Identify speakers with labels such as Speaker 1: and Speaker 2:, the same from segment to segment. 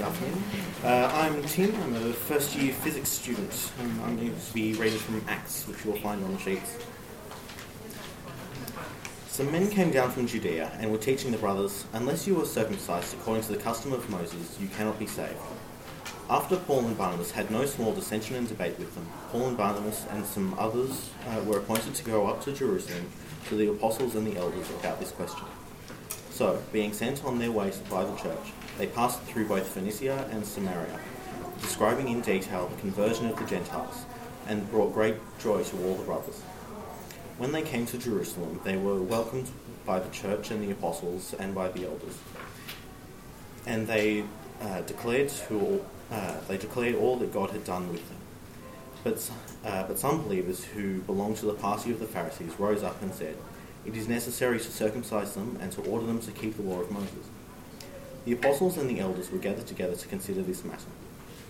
Speaker 1: Good afternoon. Uh, I'm Tim. I'm a first year physics student. Um, I'm going to be reading from Acts, which you'll find on the sheets. Some men came down from Judea and were teaching the brothers, Unless you are circumcised according to the custom of Moses, you cannot be saved. After Paul and Barnabas had no small dissension and debate with them, Paul and Barnabas and some others uh, were appointed to go up to Jerusalem to the apostles and the elders about this question. So, being sent on their way to the church, they passed through both Phoenicia and Samaria, describing in detail the conversion of the Gentiles, and brought great joy to all the brothers. When they came to Jerusalem, they were welcomed by the church and the apostles and by the elders. And they uh, declared to all, uh, they declared all that God had done with them. But, uh, but some believers who belonged to the party of the Pharisees rose up and said, It is necessary to circumcise them and to order them to keep the law of Moses. The apostles and the elders were gathered together to consider this matter.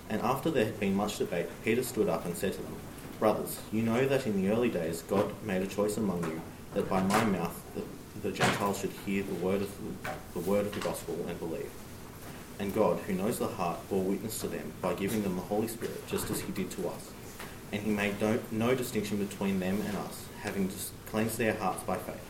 Speaker 1: And after there had been much debate, Peter stood up and said to them, Brothers, you know that in the early days God made a choice among you that by my mouth the, the Gentiles should hear the word, of the, the word of the gospel and believe. And God, who knows the heart, bore witness to them by giving them the Holy Spirit, just as he did to us. And he made no, no distinction between them and us, having cleansed their hearts by faith.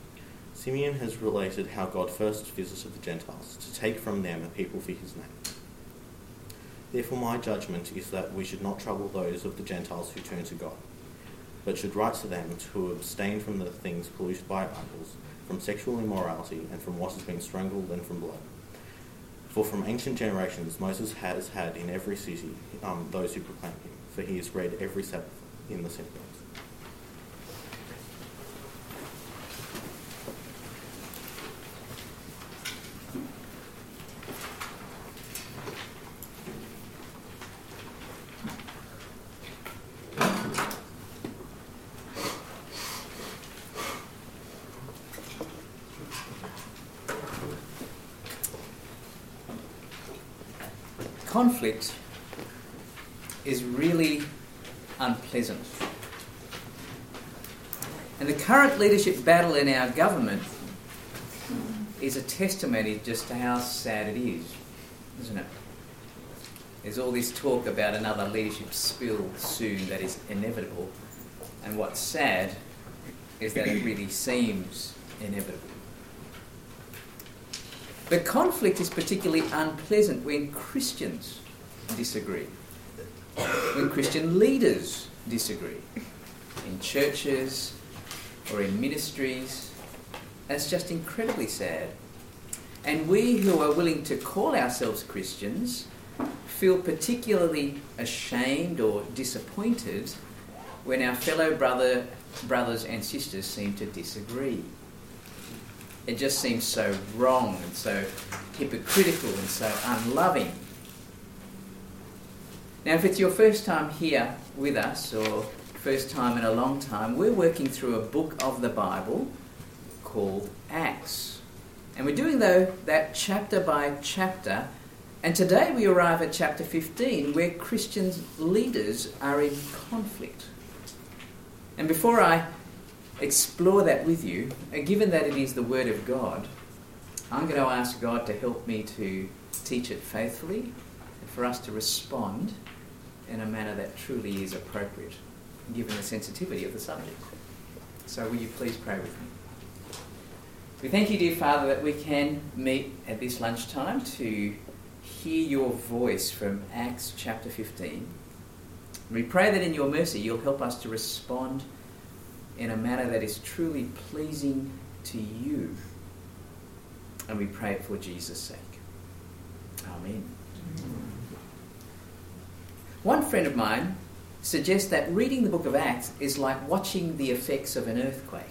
Speaker 1: Simeon has related how God first visited the Gentiles to take from them a people for his name. Therefore, my judgment is that we should not trouble those of the Gentiles who turn to God, but should write to them to abstain from the things polluted by idols, from sexual immorality, and from what has been strangled, and from blood. For from ancient generations Moses has had in every city um, those who proclaim him, for he has read every Sabbath in the synagogue.
Speaker 2: Conflict is really unpleasant. And the current leadership battle in our government is a testimony just to how sad it is, isn't it? There's all this talk about another leadership spill soon that is inevitable. And what's sad is that it really seems inevitable. But conflict is particularly unpleasant when Christians disagree, when Christian leaders disagree, in churches or in ministries. That's just incredibly sad. And we who are willing to call ourselves Christians feel particularly ashamed or disappointed when our fellow brother, brothers and sisters seem to disagree. It just seems so wrong and so hypocritical and so unloving. Now, if it's your first time here with us or first time in a long time, we're working through a book of the Bible called Acts. And we're doing though that chapter by chapter. And today we arrive at chapter 15 where Christian leaders are in conflict. And before I explore that with you, and given that it is the Word of God, I'm going to ask God to help me to teach it faithfully and for us to respond in a manner that truly is appropriate, given the sensitivity of the subject. So, will you please pray with me? We thank you, dear Father, that we can meet at this lunchtime to hear your voice from Acts chapter 15. We pray that in your mercy you'll help us to respond in a manner that is truly pleasing to you. And we pray it for Jesus' sake. Amen. One friend of mine suggests that reading the book of Acts is like watching the effects of an earthquake.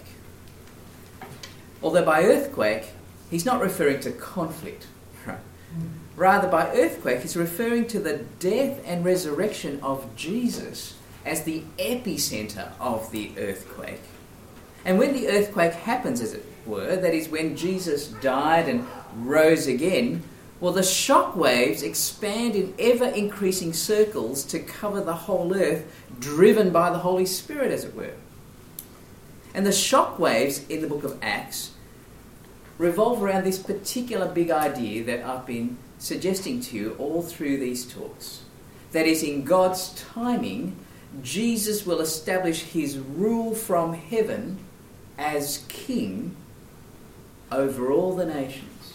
Speaker 2: Although by earthquake, he's not referring to conflict. Rather, by earthquake, he's referring to the death and resurrection of Jesus as the epicenter of the earthquake. And when the earthquake happens, as it were, that is when Jesus died and rose again, well, the shock waves expand in ever increasing circles to cover the whole earth, driven by the Holy Spirit, as it were. And the shock waves in the book of Acts revolve around this particular big idea that I've been suggesting to you all through these talks. That is, in God's timing, Jesus will establish his rule from heaven as king over all the nations.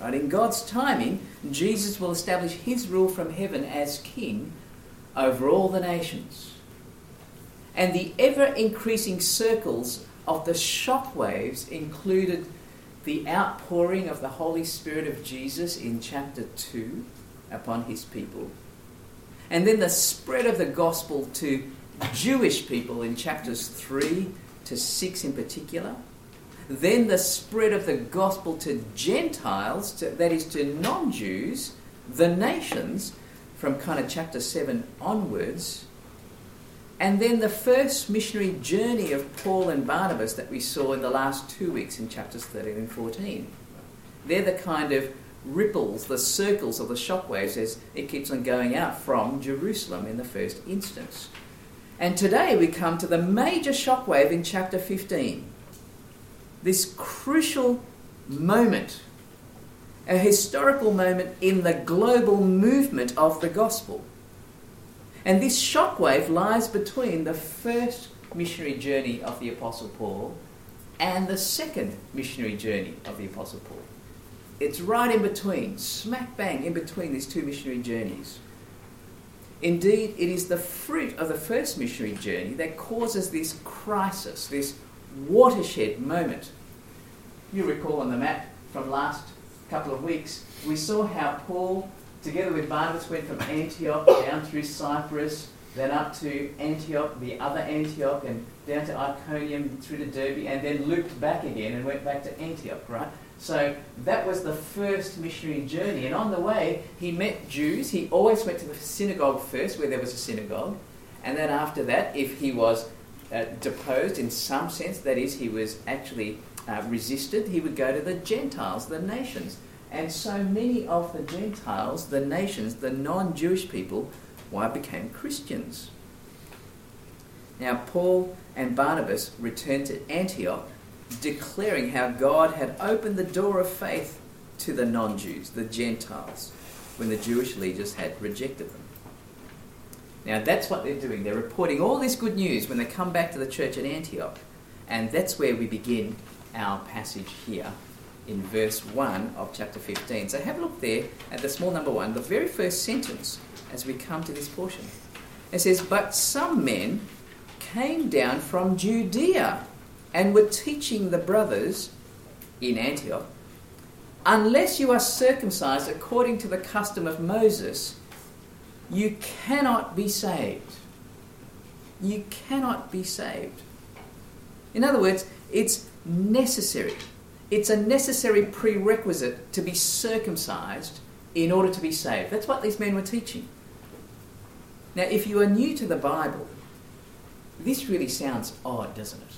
Speaker 2: Right? In God's timing, Jesus will establish his rule from heaven as king over all the nations. And the ever increasing circles of the shock waves included the outpouring of the Holy Spirit of Jesus in chapter 2 upon his people. And then the spread of the gospel to Jewish people in chapters 3 to 6 in particular. Then the spread of the gospel to Gentiles, to, that is to non Jews, the nations, from kind of chapter 7 onwards. And then the first missionary journey of Paul and Barnabas that we saw in the last two weeks in chapters 13 and 14. They're the kind of ripples, the circles of the shockwaves as it keeps on going out from Jerusalem in the first instance. And today we come to the major shockwave in chapter 15. This crucial moment, a historical moment in the global movement of the gospel. And this shockwave lies between the first missionary journey of the Apostle Paul and the second missionary journey of the Apostle Paul. It's right in between, smack bang in between these two missionary journeys. Indeed, it is the fruit of the first missionary journey that causes this crisis, this watershed moment. You recall on the map from last couple of weeks, we saw how Paul together with Barnabas, went from Antioch down through Cyprus, then up to Antioch, the other Antioch, and down to Iconium through to Derbe, and then looped back again and went back to Antioch, right? So that was the first missionary journey. And on the way, he met Jews. He always went to the synagogue first, where there was a synagogue. And then after that, if he was uh, deposed in some sense, that is, he was actually uh, resisted, he would go to the Gentiles, the nations. And so many of the Gentiles, the nations, the non Jewish people, why became Christians. Now, Paul and Barnabas returned to Antioch, declaring how God had opened the door of faith to the non Jews, the Gentiles, when the Jewish leaders had rejected them. Now, that's what they're doing. They're reporting all this good news when they come back to the church at Antioch. And that's where we begin our passage here in verse 1 of chapter 15. So have a look there at the small number 1, the very first sentence as we come to this portion. It says, But some men came down from Judea and were teaching the brothers in Antioch, Unless you are circumcised according to the custom of Moses, you cannot be saved. You cannot be saved. In other words, it's necessary it's a necessary prerequisite to be circumcised in order to be saved. That's what these men were teaching. Now, if you are new to the Bible, this really sounds odd, doesn't it?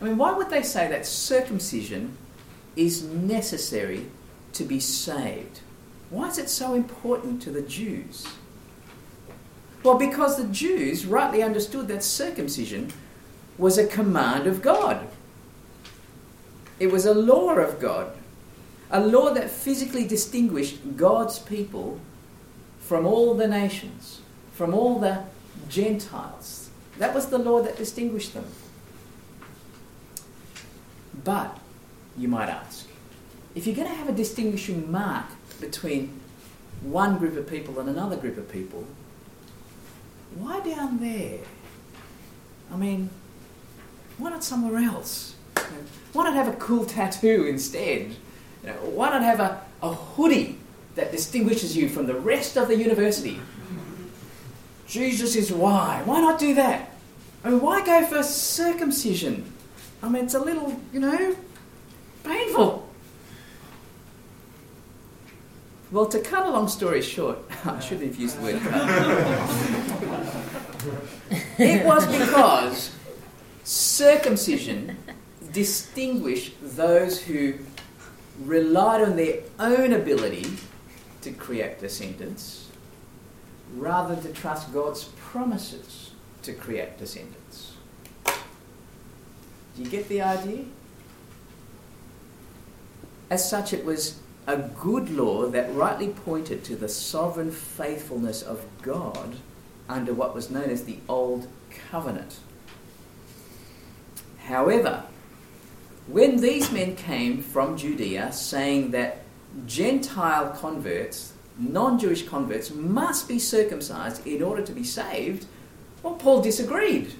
Speaker 2: I mean, why would they say that circumcision is necessary to be saved? Why is it so important to the Jews? Well, because the Jews rightly understood that circumcision was a command of God. It was a law of God, a law that physically distinguished God's people from all the nations, from all the Gentiles. That was the law that distinguished them. But, you might ask, if you're going to have a distinguishing mark between one group of people and another group of people, why down there? I mean, why not somewhere else? Why not have a cool tattoo instead? You know, why not have a, a hoodie that distinguishes you from the rest of the university? Jesus is why. Why not do that? I mean, why go for circumcision? I mean, it's a little, you know, painful. Well, to cut a long story short, I shouldn't have used the word cut. It was because circumcision distinguished those who relied on their own ability to create descendants rather than to trust God's promises to create descendants. Do you get the idea? As such, it was a good law that rightly pointed to the sovereign faithfulness of God under what was known as the Old Covenant. However, when these men came from Judea saying that Gentile converts, non Jewish converts, must be circumcised in order to be saved, well, Paul disagreed.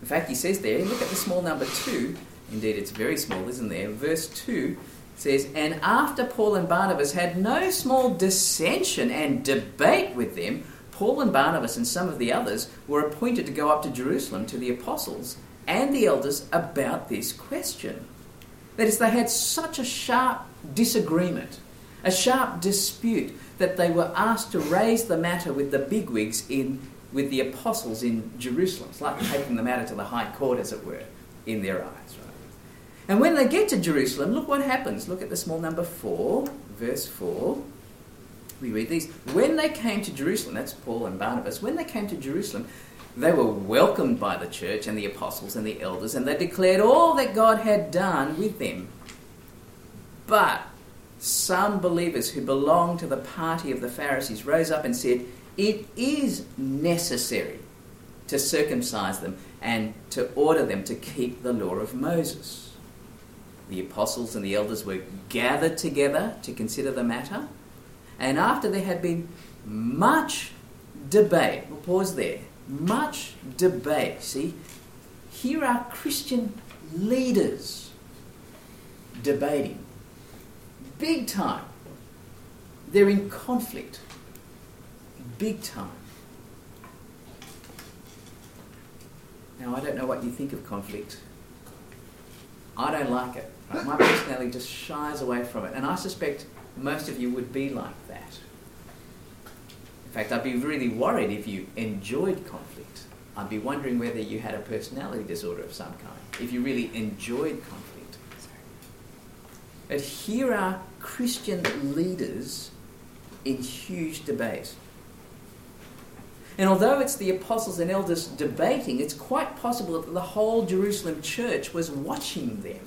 Speaker 2: In fact, he says there, look at the small number 2. Indeed, it's very small, isn't there? Verse 2 says, And after Paul and Barnabas had no small dissension and debate with them, Paul and Barnabas and some of the others were appointed to go up to Jerusalem to the apostles and the elders about this question. That is, they had such a sharp disagreement, a sharp dispute, that they were asked to raise the matter with the bigwigs in, with the apostles in Jerusalem. It's like taking the matter to the high court, as it were, in their eyes. Right? And when they get to Jerusalem, look what happens. Look at the small number 4, verse 4. We read these. When they came to Jerusalem, that's Paul and Barnabas, when they came to Jerusalem, they were welcomed by the church and the apostles and the elders, and they declared all that God had done with them. But some believers who belonged to the party of the Pharisees rose up and said, It is necessary to circumcise them and to order them to keep the law of Moses. The apostles and the elders were gathered together to consider the matter, and after there had been much debate, we'll pause there, much debate. See, here are Christian leaders debating. Big time. They're in conflict. Big time. Now, I don't know what you think of conflict. I don't like it. My personality just shies away from it. And I suspect most of you would be like that. In fact, I'd be really worried if you enjoyed conflict. I'd be wondering whether you had a personality disorder of some kind, if you really enjoyed conflict. But here are Christian leaders in huge debate. And although it's the apostles and elders debating, it's quite possible that the whole Jerusalem church was watching them.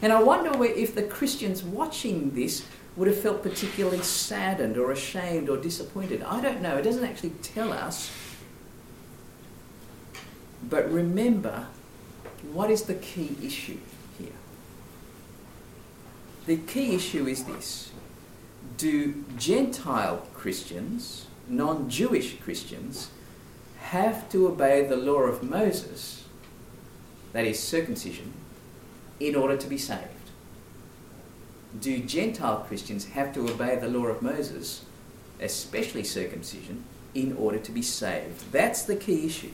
Speaker 2: And I wonder if the Christians watching this would have felt particularly saddened or ashamed or disappointed. I don't know. It doesn't actually tell us. But remember, what is the key issue here? The key issue is this Do Gentile Christians, non Jewish Christians, have to obey the law of Moses, that is circumcision, in order to be saved? do Gentile Christians have to obey the law of Moses, especially circumcision, in order to be saved? That's the key issue.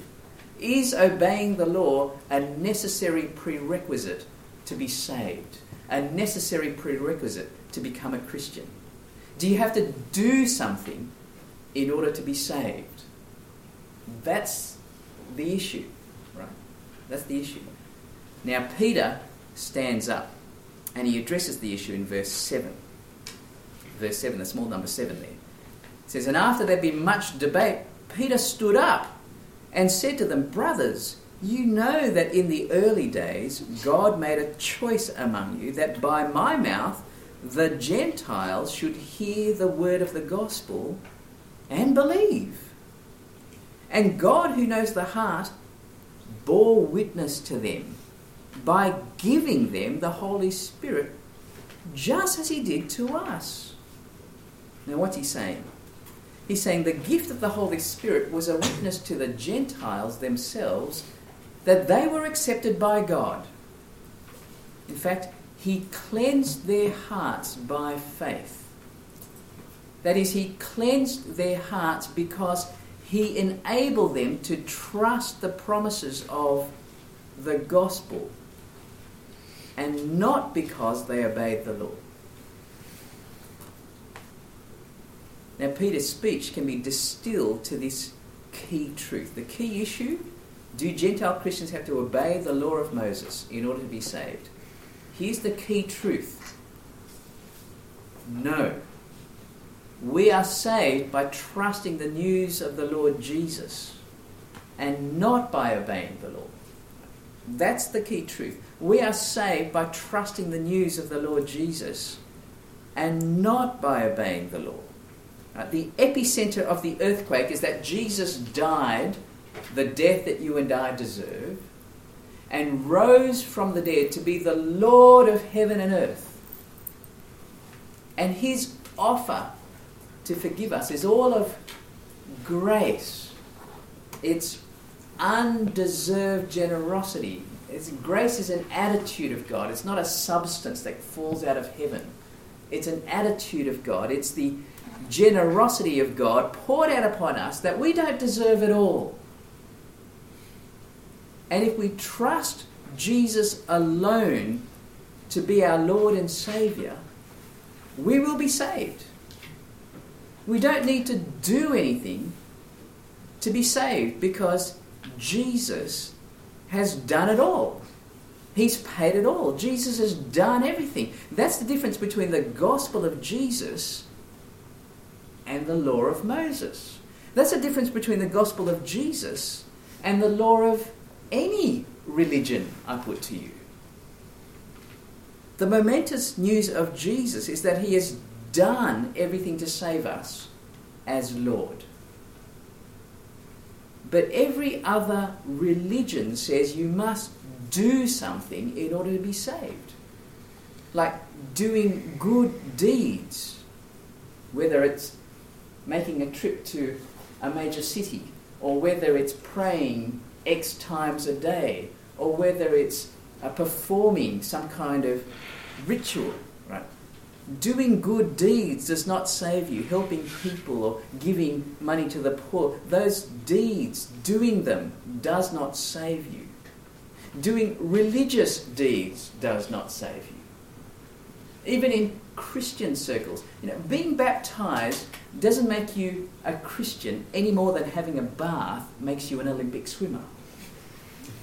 Speaker 2: Is obeying the law a necessary prerequisite to be saved? A necessary prerequisite to become a Christian? Do you have to do something in order to be saved? That's the issue, right? That's the issue. Now, Peter stands up and he addresses the issue in verse 7. Verse 7, the small number 7 there. It says, And after there'd been much debate, Peter stood up and said to them, Brothers, you know that in the early days God made a choice among you that by my mouth the Gentiles should hear the word of the gospel and believe. And God, who knows the heart, bore witness to them by giving them the Holy Spirit, just as He did to us. Now, what's He saying? He's saying the gift of the Holy Spirit was a witness to the Gentiles themselves that they were accepted by God. In fact, He cleansed their hearts by faith. That is, He cleansed their hearts because He enabled them to trust the promises of the gospel and not because they obeyed the law. Now, Peter's speech can be distilled to this key truth. The key issue do Gentile Christians have to obey the law of Moses in order to be saved? Here's the key truth no. We are saved by trusting the news of the Lord Jesus and not by obeying the law. That's the key truth. We are saved by trusting the news of the Lord Jesus and not by obeying the law. Uh, the epicenter of the earthquake is that Jesus died the death that you and I deserve and rose from the dead to be the Lord of heaven and earth. And his offer to forgive us is all of grace. It's undeserved generosity. It's, grace is an attitude of God. It's not a substance that falls out of heaven. It's an attitude of God. It's the generosity of God poured out upon us that we don't deserve at all. And if we trust Jesus alone to be our Lord and Saviour, we will be saved. We don't need to do anything to be saved because Jesus has done it all. He's paid it all. Jesus has done everything. That's the difference between the gospel of Jesus and the law of Moses. That's the difference between the gospel of Jesus and the law of any religion, I put to you. The momentous news of Jesus is that he has done everything to save us as Lord. But every other religion says you must do something in order to be saved. Like doing good deeds, whether it's making a trip to a major city, or whether it's praying X times a day, or whether it's uh, performing some kind of ritual, right? Doing good deeds does not save you. Helping people or giving money to the poor, those deeds, doing them, does not save you. Doing religious deeds does not save you. Even in Christian circles, you know, being baptized doesn't make you a Christian any more than having a bath makes you an Olympic swimmer.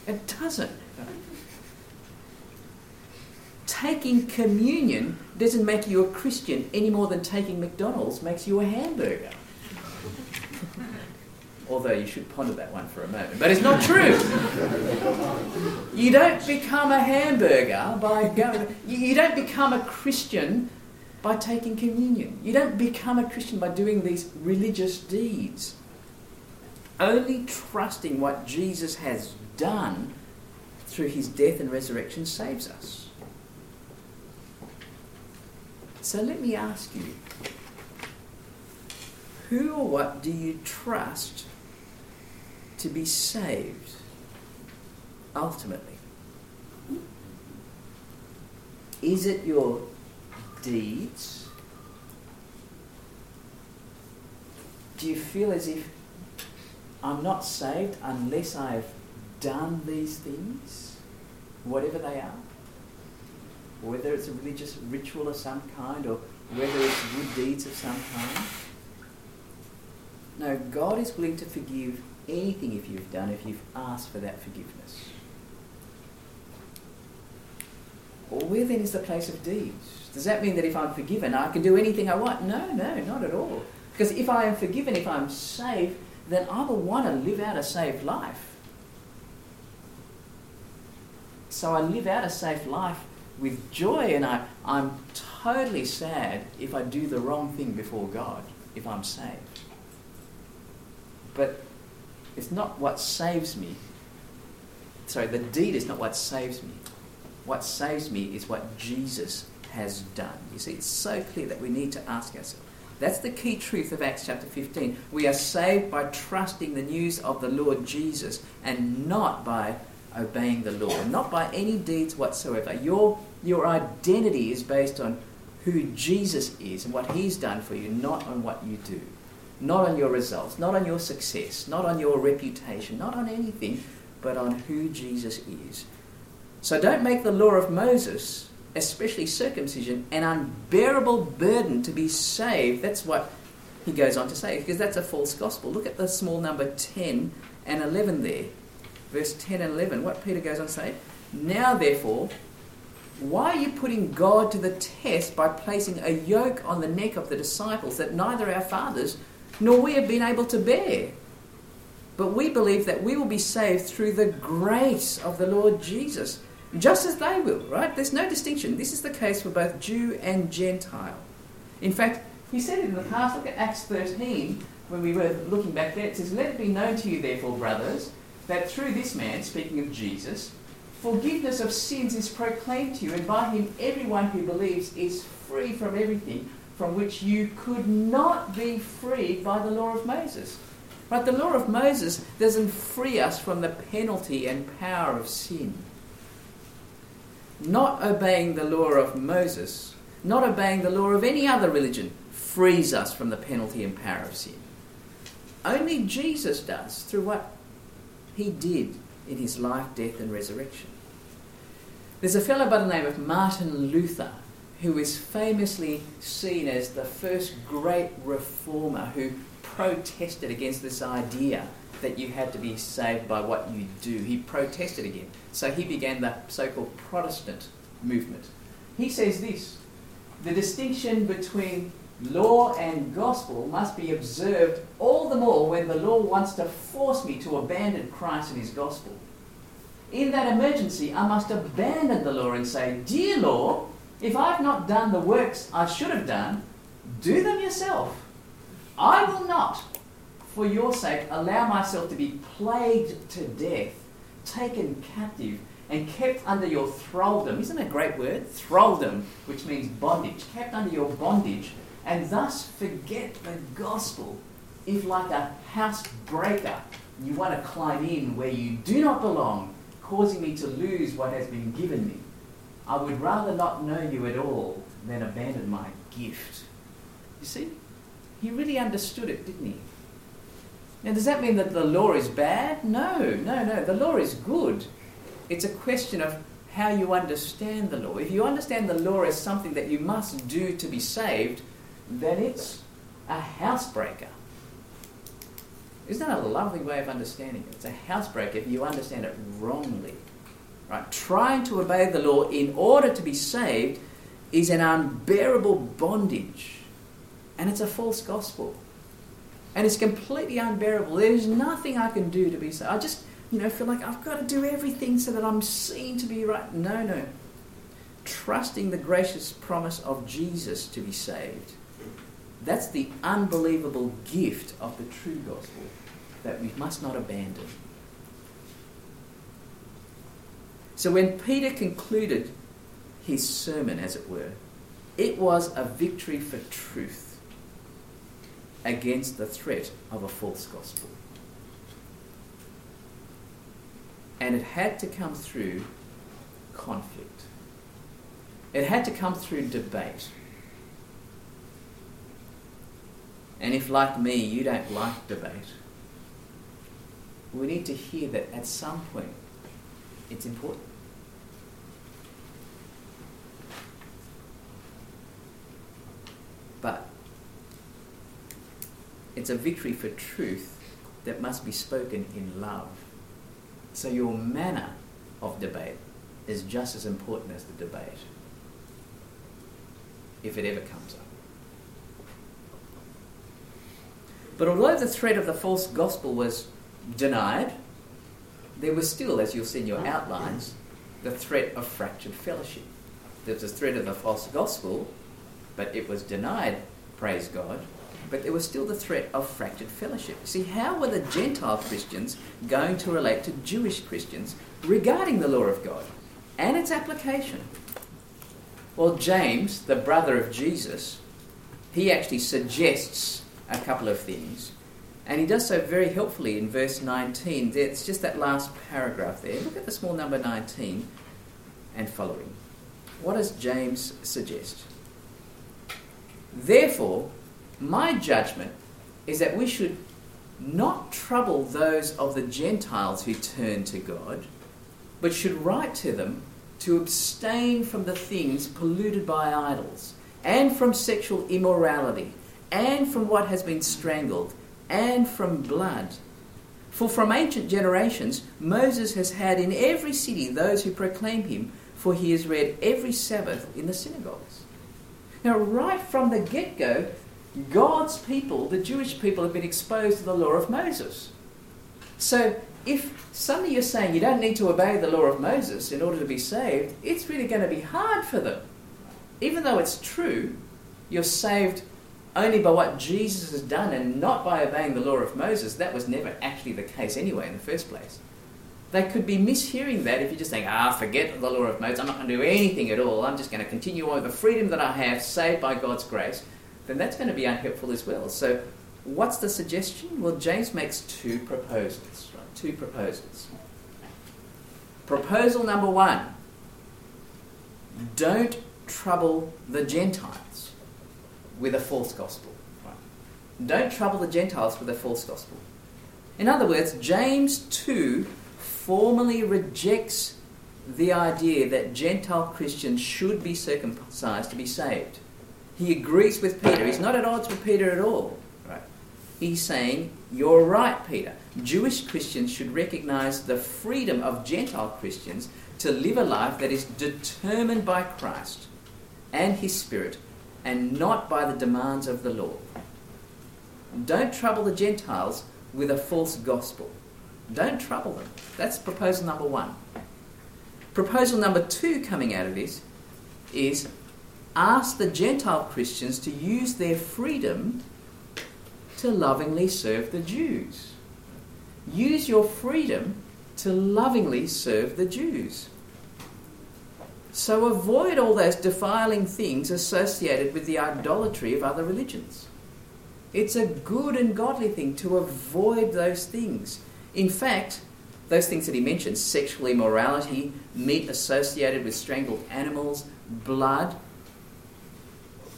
Speaker 2: It doesn't. Taking communion doesn't make you a Christian any more than taking McDonald's makes you a hamburger. Although you should ponder that one for a moment. But it's not true. you don't become a hamburger by going, you don't become a Christian by taking communion. You don't become a Christian by doing these religious deeds. Only trusting what Jesus has done through his death and resurrection saves us. So let me ask you who or what do you trust to be saved ultimately? Is it your deeds? Do you feel as if I'm not saved unless I've done these things, whatever they are? Whether it's a religious ritual of some kind or whether it's good deeds of some kind. No, God is willing to forgive anything if you've done, if you've asked for that forgiveness. Well, where then is the place of deeds? Does that mean that if I'm forgiven, I can do anything I want? No, no, not at all. Because if I am forgiven, if I'm saved, then I will want to live out a saved life. So I live out a safe life with joy, and I, I'm totally sad if I do the wrong thing before God, if I'm saved. But it's not what saves me. Sorry, the deed is not what saves me. What saves me is what Jesus has done. You see, it's so clear that we need to ask ourselves. That's the key truth of Acts chapter 15. We are saved by trusting the news of the Lord Jesus and not by obeying the law, not by any deeds whatsoever. Your, your identity is based on who Jesus is and what he's done for you, not on what you do, not on your results, not on your success, not on your reputation, not on anything, but on who Jesus is. So don't make the law of Moses, especially circumcision, an unbearable burden to be saved. That's what he goes on to say, because that's a false gospel. Look at the small number 10 and 11 there. Verse 10 and 11. What Peter goes on to say, Now therefore, why are you putting God to the test by placing a yoke on the neck of the disciples that neither our fathers nor we have been able to bear? But we believe that we will be saved through the grace of the Lord Jesus, just as they will, right? There's no distinction. This is the case for both Jew and Gentile. In fact, he said it in the past. Look at Acts 13, when we were looking back there. It says, Let it be known to you, therefore, brothers, that through this man, speaking of Jesus, forgiveness of sins is proclaimed to you, and by him everyone who believes is free from everything from which you could not be freed by the law of Moses. But the law of Moses doesn't free us from the penalty and power of sin. Not obeying the law of Moses, not obeying the law of any other religion, frees us from the penalty and power of sin. Only Jesus does through what he did in his life, death, and resurrection. There's a fellow by the name of Martin Luther who is famously seen as the first great reformer who protested against this idea that you had to be saved by what you do. He protested again. So he began the so called Protestant movement. He says this the distinction between law and gospel must be observed all the more when the law wants to force me to abandon Christ and his gospel. In that emergency, I must abandon the law and say, Dear law, if I've not done the works I should have done, do them yourself. I will not, for your sake, allow myself to be plagued to death, taken captive, and kept under your thraldom. Isn't that a great word? Thraldom, which means bondage. Kept under your bondage, and thus forget the gospel. If, like a housebreaker, you want to climb in where you do not belong, causing me to lose what has been given me, I would rather not know you at all than abandon my gift. You see? He really understood it, didn't he? Now, does that mean that the law is bad? No, no, no. The law is good. It's a question of how you understand the law. If you understand the law as something that you must do to be saved, then it's a housebreaker. Isn't that a lovely way of understanding it? It's a housebreaker if you understand it wrongly. Right? Trying to obey the law in order to be saved is an unbearable bondage. And it's a false gospel. And it's completely unbearable. There's nothing I can do to be saved. I just, you know, feel like I've got to do everything so that I'm seen to be right. No, no. Trusting the gracious promise of Jesus to be saved. That's the unbelievable gift of the true gospel that we must not abandon. So when Peter concluded his sermon, as it were, it was a victory for truth against the threat of a false gospel. And it had to come through conflict. It had to come through debate. And if, like me, you don't like debate, we need to hear that at some point it's important. But it's a victory for truth that must be spoken in love. So your manner of debate is just as important as the debate, if it ever comes up. But although the threat of the false gospel was denied, there was still, as you'll see in your outlines, the threat of fractured fellowship. There was a threat of the false gospel, but it was denied, praise God. But there was still the threat of fractured fellowship. See, how were the Gentile Christians going to relate to Jewish Christians regarding the law of God and its application? Well, James, the brother of Jesus, he actually suggests a couple of things and he does so very helpfully in verse 19. It's just that last paragraph there. Look at the small number 19 and following. What does James suggest? Therefore, my judgment is that we should not trouble those of the Gentiles who turn to God, but should write to them to abstain from the things polluted by idols, and from sexual immorality, and from what has been strangled, and from blood. For from ancient generations Moses has had in every city those who proclaim him, for he is read every Sabbath in the synagogues. Now, right from the get go, God's people, the Jewish people, have been exposed to the law of Moses. So, if suddenly you're saying you don't need to obey the law of Moses in order to be saved, it's really going to be hard for them. Even though it's true, you're saved only by what Jesus has done and not by obeying the law of Moses. That was never actually the case anyway in the first place. They could be mishearing that if you're just saying, ah, forget the law of Moses, I'm not going to do anything at all, I'm just going to continue on with the freedom that I have, saved by God's grace, then that's going to be unhelpful as well. So, what's the suggestion? Well, James makes two proposals, right? Two proposals. Proposal number one don't trouble the Gentiles with a false gospel. Right? Don't trouble the Gentiles with a false gospel. In other words, James 2 formally rejects the idea that Gentile Christians should be circumcised to be saved. He agrees with Peter. He's not at odds with Peter at all. Right? He's saying, You're right, Peter. Jewish Christians should recognize the freedom of Gentile Christians to live a life that is determined by Christ and His Spirit and not by the demands of the law. Don't trouble the Gentiles with a false gospel. Don't trouble them. That's proposal number one. Proposal number two coming out of this is ask the Gentile Christians to use their freedom to lovingly serve the Jews. Use your freedom to lovingly serve the Jews. So avoid all those defiling things associated with the idolatry of other religions. It's a good and godly thing to avoid those things. In fact, those things that he mentions sexual immorality, meat associated with strangled animals, blood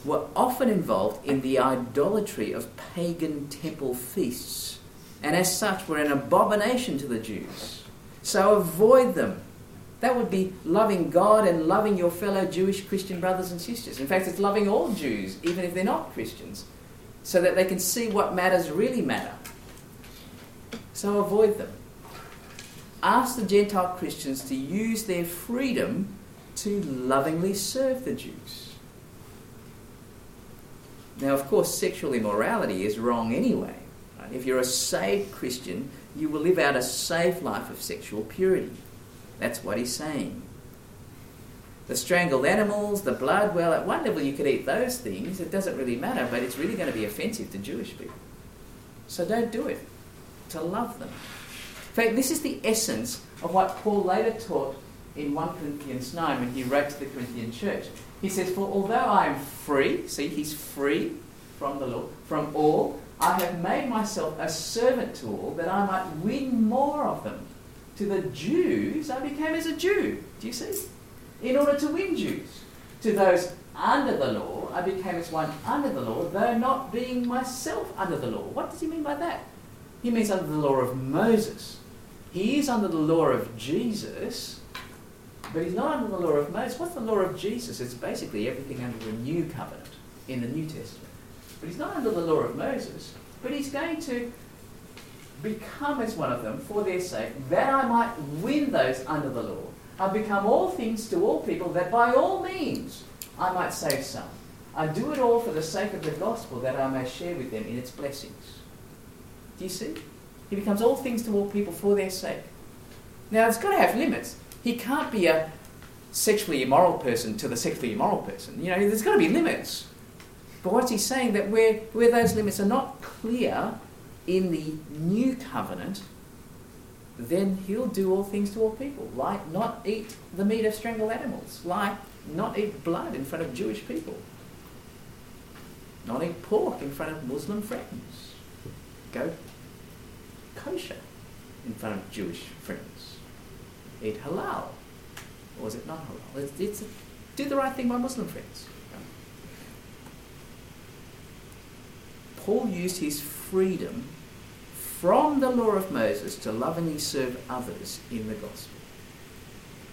Speaker 2: were often involved in the idolatry of pagan temple feasts, and as such were an abomination to the Jews. So avoid them. That would be loving God and loving your fellow Jewish Christian brothers and sisters. In fact, it's loving all Jews, even if they're not Christians, so that they can see what matters really matter. So avoid them. Ask the Gentile Christians to use their freedom to lovingly serve the Jews. Now, of course, sexual immorality is wrong anyway. Right? If you're a saved Christian, you will live out a safe life of sexual purity. That's what he's saying. The strangled animals, the blood, well, at one level you could eat those things. It doesn't really matter, but it's really going to be offensive to Jewish people. So don't do it. To love them. In fact, this is the essence of what Paul later taught in 1 Corinthians 9 when he wrote to the Corinthian church. He says, For although I am free, see, he's free from the law, from all, I have made myself a servant to all that I might win more of them. To the Jews, I became as a Jew. Do you see? In order to win Jews. To those under the law, I became as one under the law, though not being myself under the law. What does he mean by that? He means under the law of Moses. He is under the law of Jesus, but he's not under the law of Moses. What's the law of Jesus? It's basically everything under the new covenant in the New Testament. But he's not under the law of Moses, but he's going to become as one of them for their sake, that I might win those under the law. I've become all things to all people, that by all means I might save some. I do it all for the sake of the gospel, that I may share with them in its blessings. Do you see? He becomes all things to all people for their sake. Now, it's got to have limits. He can't be a sexually immoral person to the sexually immoral person. You know, there's got to be limits. But what's he saying? That where, where those limits are not clear in the new covenant, then he'll do all things to all people, like not eat the meat of strangled animals, like not eat blood in front of Jewish people, not eat pork in front of Muslim friends, go kosher in front of Jewish friends, eat halal, or is it not halal? It's, it's a, do the right thing by Muslim friends. Paul used his freedom from the law of Moses to lovingly serve others in the gospel.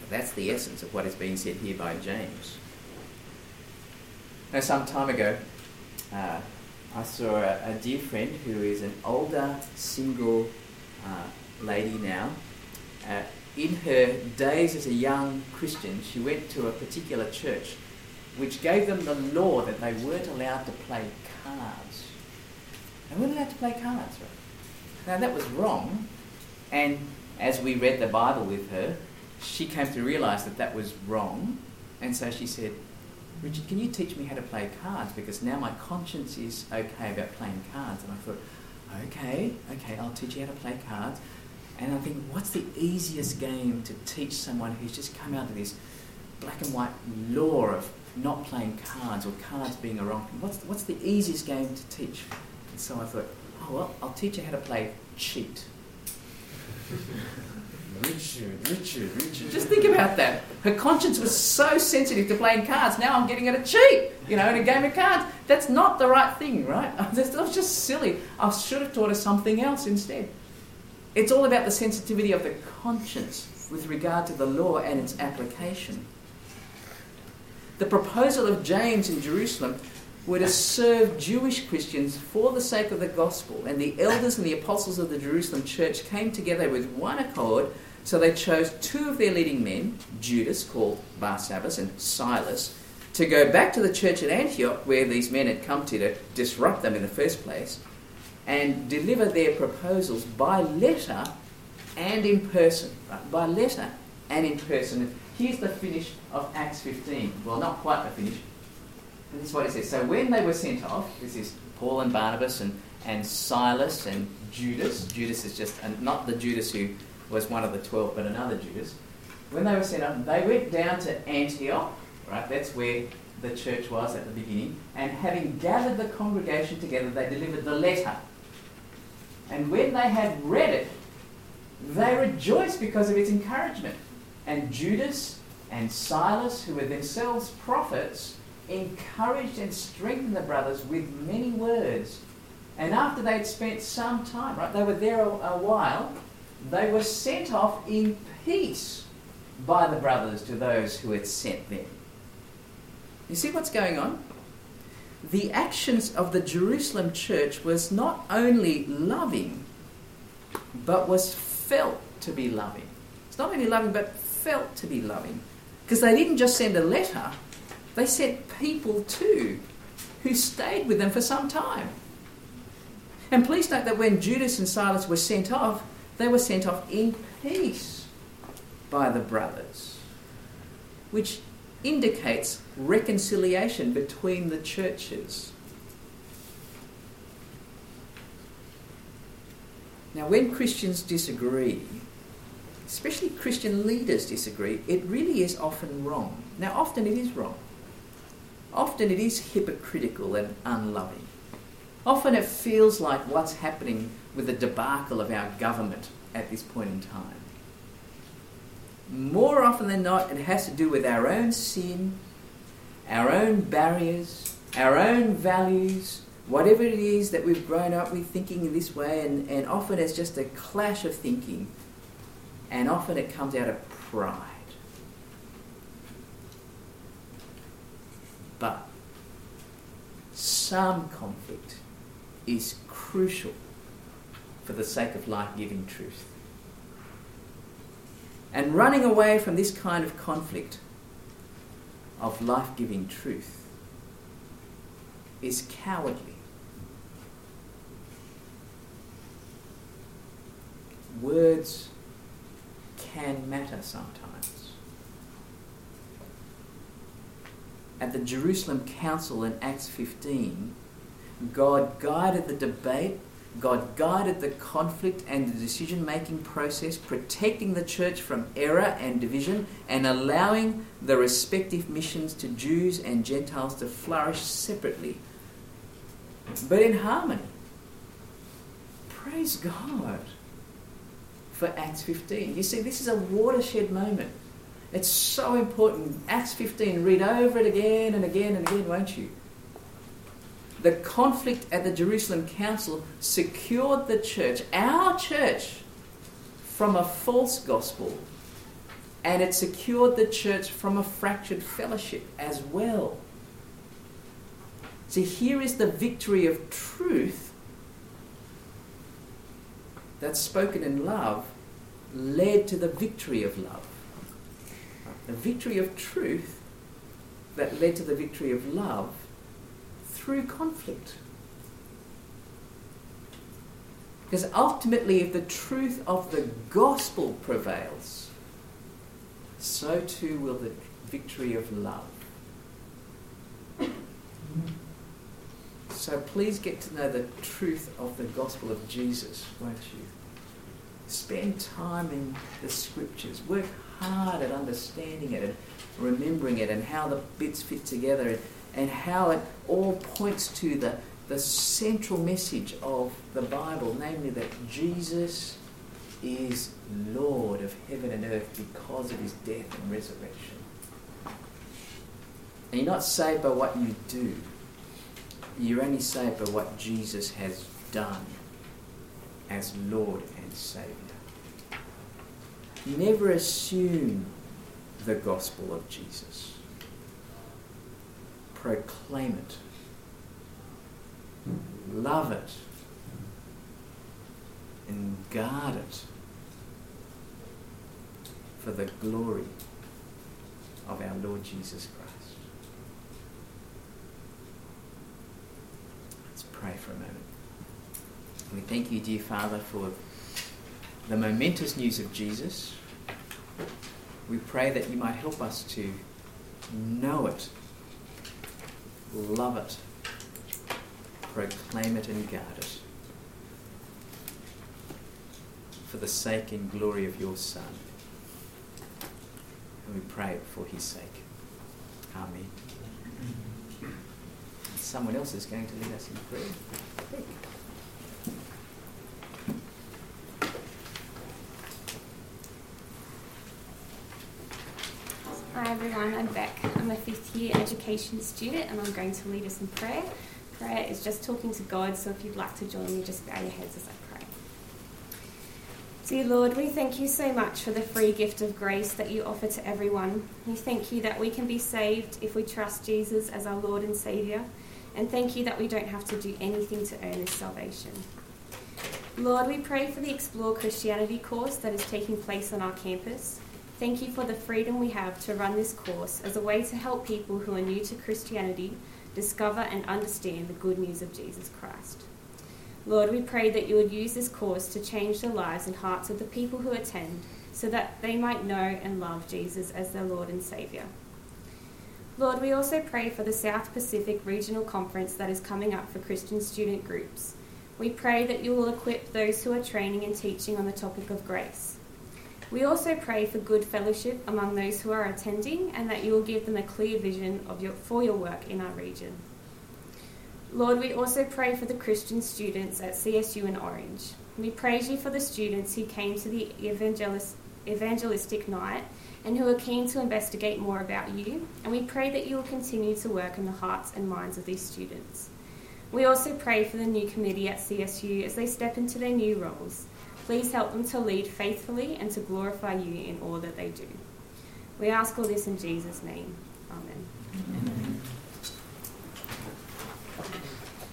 Speaker 2: That's the essence of what is being said here by James. Now, some time ago, uh, I saw a, a dear friend who is an older single uh, lady now. Uh, in her days as a young Christian, she went to a particular church which gave them the law that they weren't allowed to play cards. They weren't allowed to play cards, right? Now that was wrong, and as we read the Bible with her, she came to realise that that was wrong, and so she said, Richard, can you teach me how to play cards? Because now my conscience is okay about playing cards. And I thought, okay, okay, I'll teach you how to play cards. And I think, what's the easiest game to teach someone who's just come out of this black and white law of not playing cards or cards being a wrong thing? What's, what's the easiest game to teach? And so I thought, oh, well, I'll teach you how to play cheat. Richard, Richard, Richard. Just think about that. Her conscience was so sensitive to playing cards. Now I'm getting her to cheat, you know, in a game of cards. That's not the right thing, right? That was just silly. I should have taught her something else instead. It's all about the sensitivity of the conscience with regard to the law and its application. The proposal of James in Jerusalem were to serve Jewish Christians for the sake of the gospel, and the elders and the apostles of the Jerusalem church came together with one accord. So they chose two of their leading men, Judas, called Barsabbas, and Silas, to go back to the church at Antioch, where these men had come to to disrupt them in the first place, and deliver their proposals by letter and in person. Right? By letter and in person. Here's the finish of Acts 15. Well, not quite the finish. This is what it says. So when they were sent off, this is Paul and Barnabas and, and Silas and Judas. Judas is just not the Judas who was one of the twelve, but another Judas. When they were sent off, they went down to Antioch, right? That's where the church was at the beginning. And having gathered the congregation together, they delivered the letter. And when they had read it, they rejoiced because of its encouragement. And Judas and Silas, who were themselves prophets, encouraged and strengthened the brothers with many words. And after they'd spent some time, right, they were there a, a while, they were sent off in peace by the brothers to those who had sent them. You see what's going on? The actions of the Jerusalem church was not only loving, but was felt to be loving. It's not only loving, but felt to be loving. Because they didn't just send a letter, they sent people too who stayed with them for some time. And please note that when Judas and Silas were sent off, they were sent off in peace by the brothers, which indicates reconciliation between the churches. Now, when Christians disagree, especially Christian leaders disagree, it really is often wrong. Now, often it is wrong. Often it is hypocritical and unloving. Often it feels like what's happening with the debacle of our government at this point in time. More often than not, it has to do with our own sin, our own barriers, our own values, whatever it is that we've grown up with thinking in this way, and, and often it's just a clash of thinking, and often it comes out of pride. But some conflict is crucial for the sake of life giving truth. And running away from this kind of conflict of life giving truth is cowardly. Words can matter sometimes. At the Jerusalem Council in Acts 15, God guided the debate, God guided the conflict and the decision making process, protecting the church from error and division, and allowing the respective missions to Jews and Gentiles to flourish separately, but in harmony. Praise God for Acts 15. You see, this is a watershed moment. It's so important. Acts 15, read over it again and again and again, won't you? The conflict at the Jerusalem Council secured the church, our church, from a false gospel. And it secured the church from a fractured fellowship as well. See, here is the victory of truth that's spoken in love led to the victory of love. The victory of truth that led to the victory of love through conflict. Because ultimately, if the truth of the gospel prevails, so too will the victory of love. So please get to know the truth of the gospel of Jesus, won't you? Spend time in the scriptures. Work hard at understanding it and remembering it and how the bits fit together and, and how it all points to the, the central message of the Bible, namely that Jesus is Lord of heaven and earth because of his death and resurrection. And you're not saved by what you do, you're only saved by what Jesus has done as Lord and Saviour. Never assume the gospel of Jesus. Proclaim it. Love it. And guard it for the glory of our Lord Jesus Christ. Let's pray for a moment. We thank you, dear Father, for the momentous news of Jesus. We pray that you might help us to know it, love it, proclaim it, and guard it for the sake and glory of your Son. And we pray it for his sake. Amen. Someone else is going to lead us in prayer.
Speaker 3: Everyone, I'm Beck. I'm a fifth year education student and I'm going to lead us in prayer. Prayer is just talking to God, so if you'd like to join me, just bow your heads as I pray. Dear Lord, we thank you so much for the free gift of grace that you offer to everyone. We thank you that we can be saved if we trust Jesus as our Lord and Saviour, and thank you that we don't have to do anything to earn this salvation. Lord, we pray for the Explore Christianity course that is taking place on our campus. Thank you for the freedom we have to run this course as a way to help people who are new to Christianity discover and understand the good news of Jesus Christ. Lord, we pray that you would use this course to change the lives and hearts of the people who attend so that they might know and love Jesus as their Lord and Saviour. Lord, we also pray for the South Pacific Regional Conference that is coming up for Christian student groups. We pray that you will equip those who are training and teaching on the topic of grace. We also pray for good fellowship among those who are attending and that you will give them a clear vision of your, for your work in our region. Lord, we also pray for the Christian students at CSU in Orange. We praise you for the students who came to the evangelist, evangelistic night and who are keen to investigate more about you, and we pray that you will continue to work in the hearts and minds of these students. We also pray for the new committee at CSU as they step into their new roles. Please help them to lead faithfully and to glorify you in all that they do. We ask all this in Jesus' name. Amen.
Speaker 2: Amen.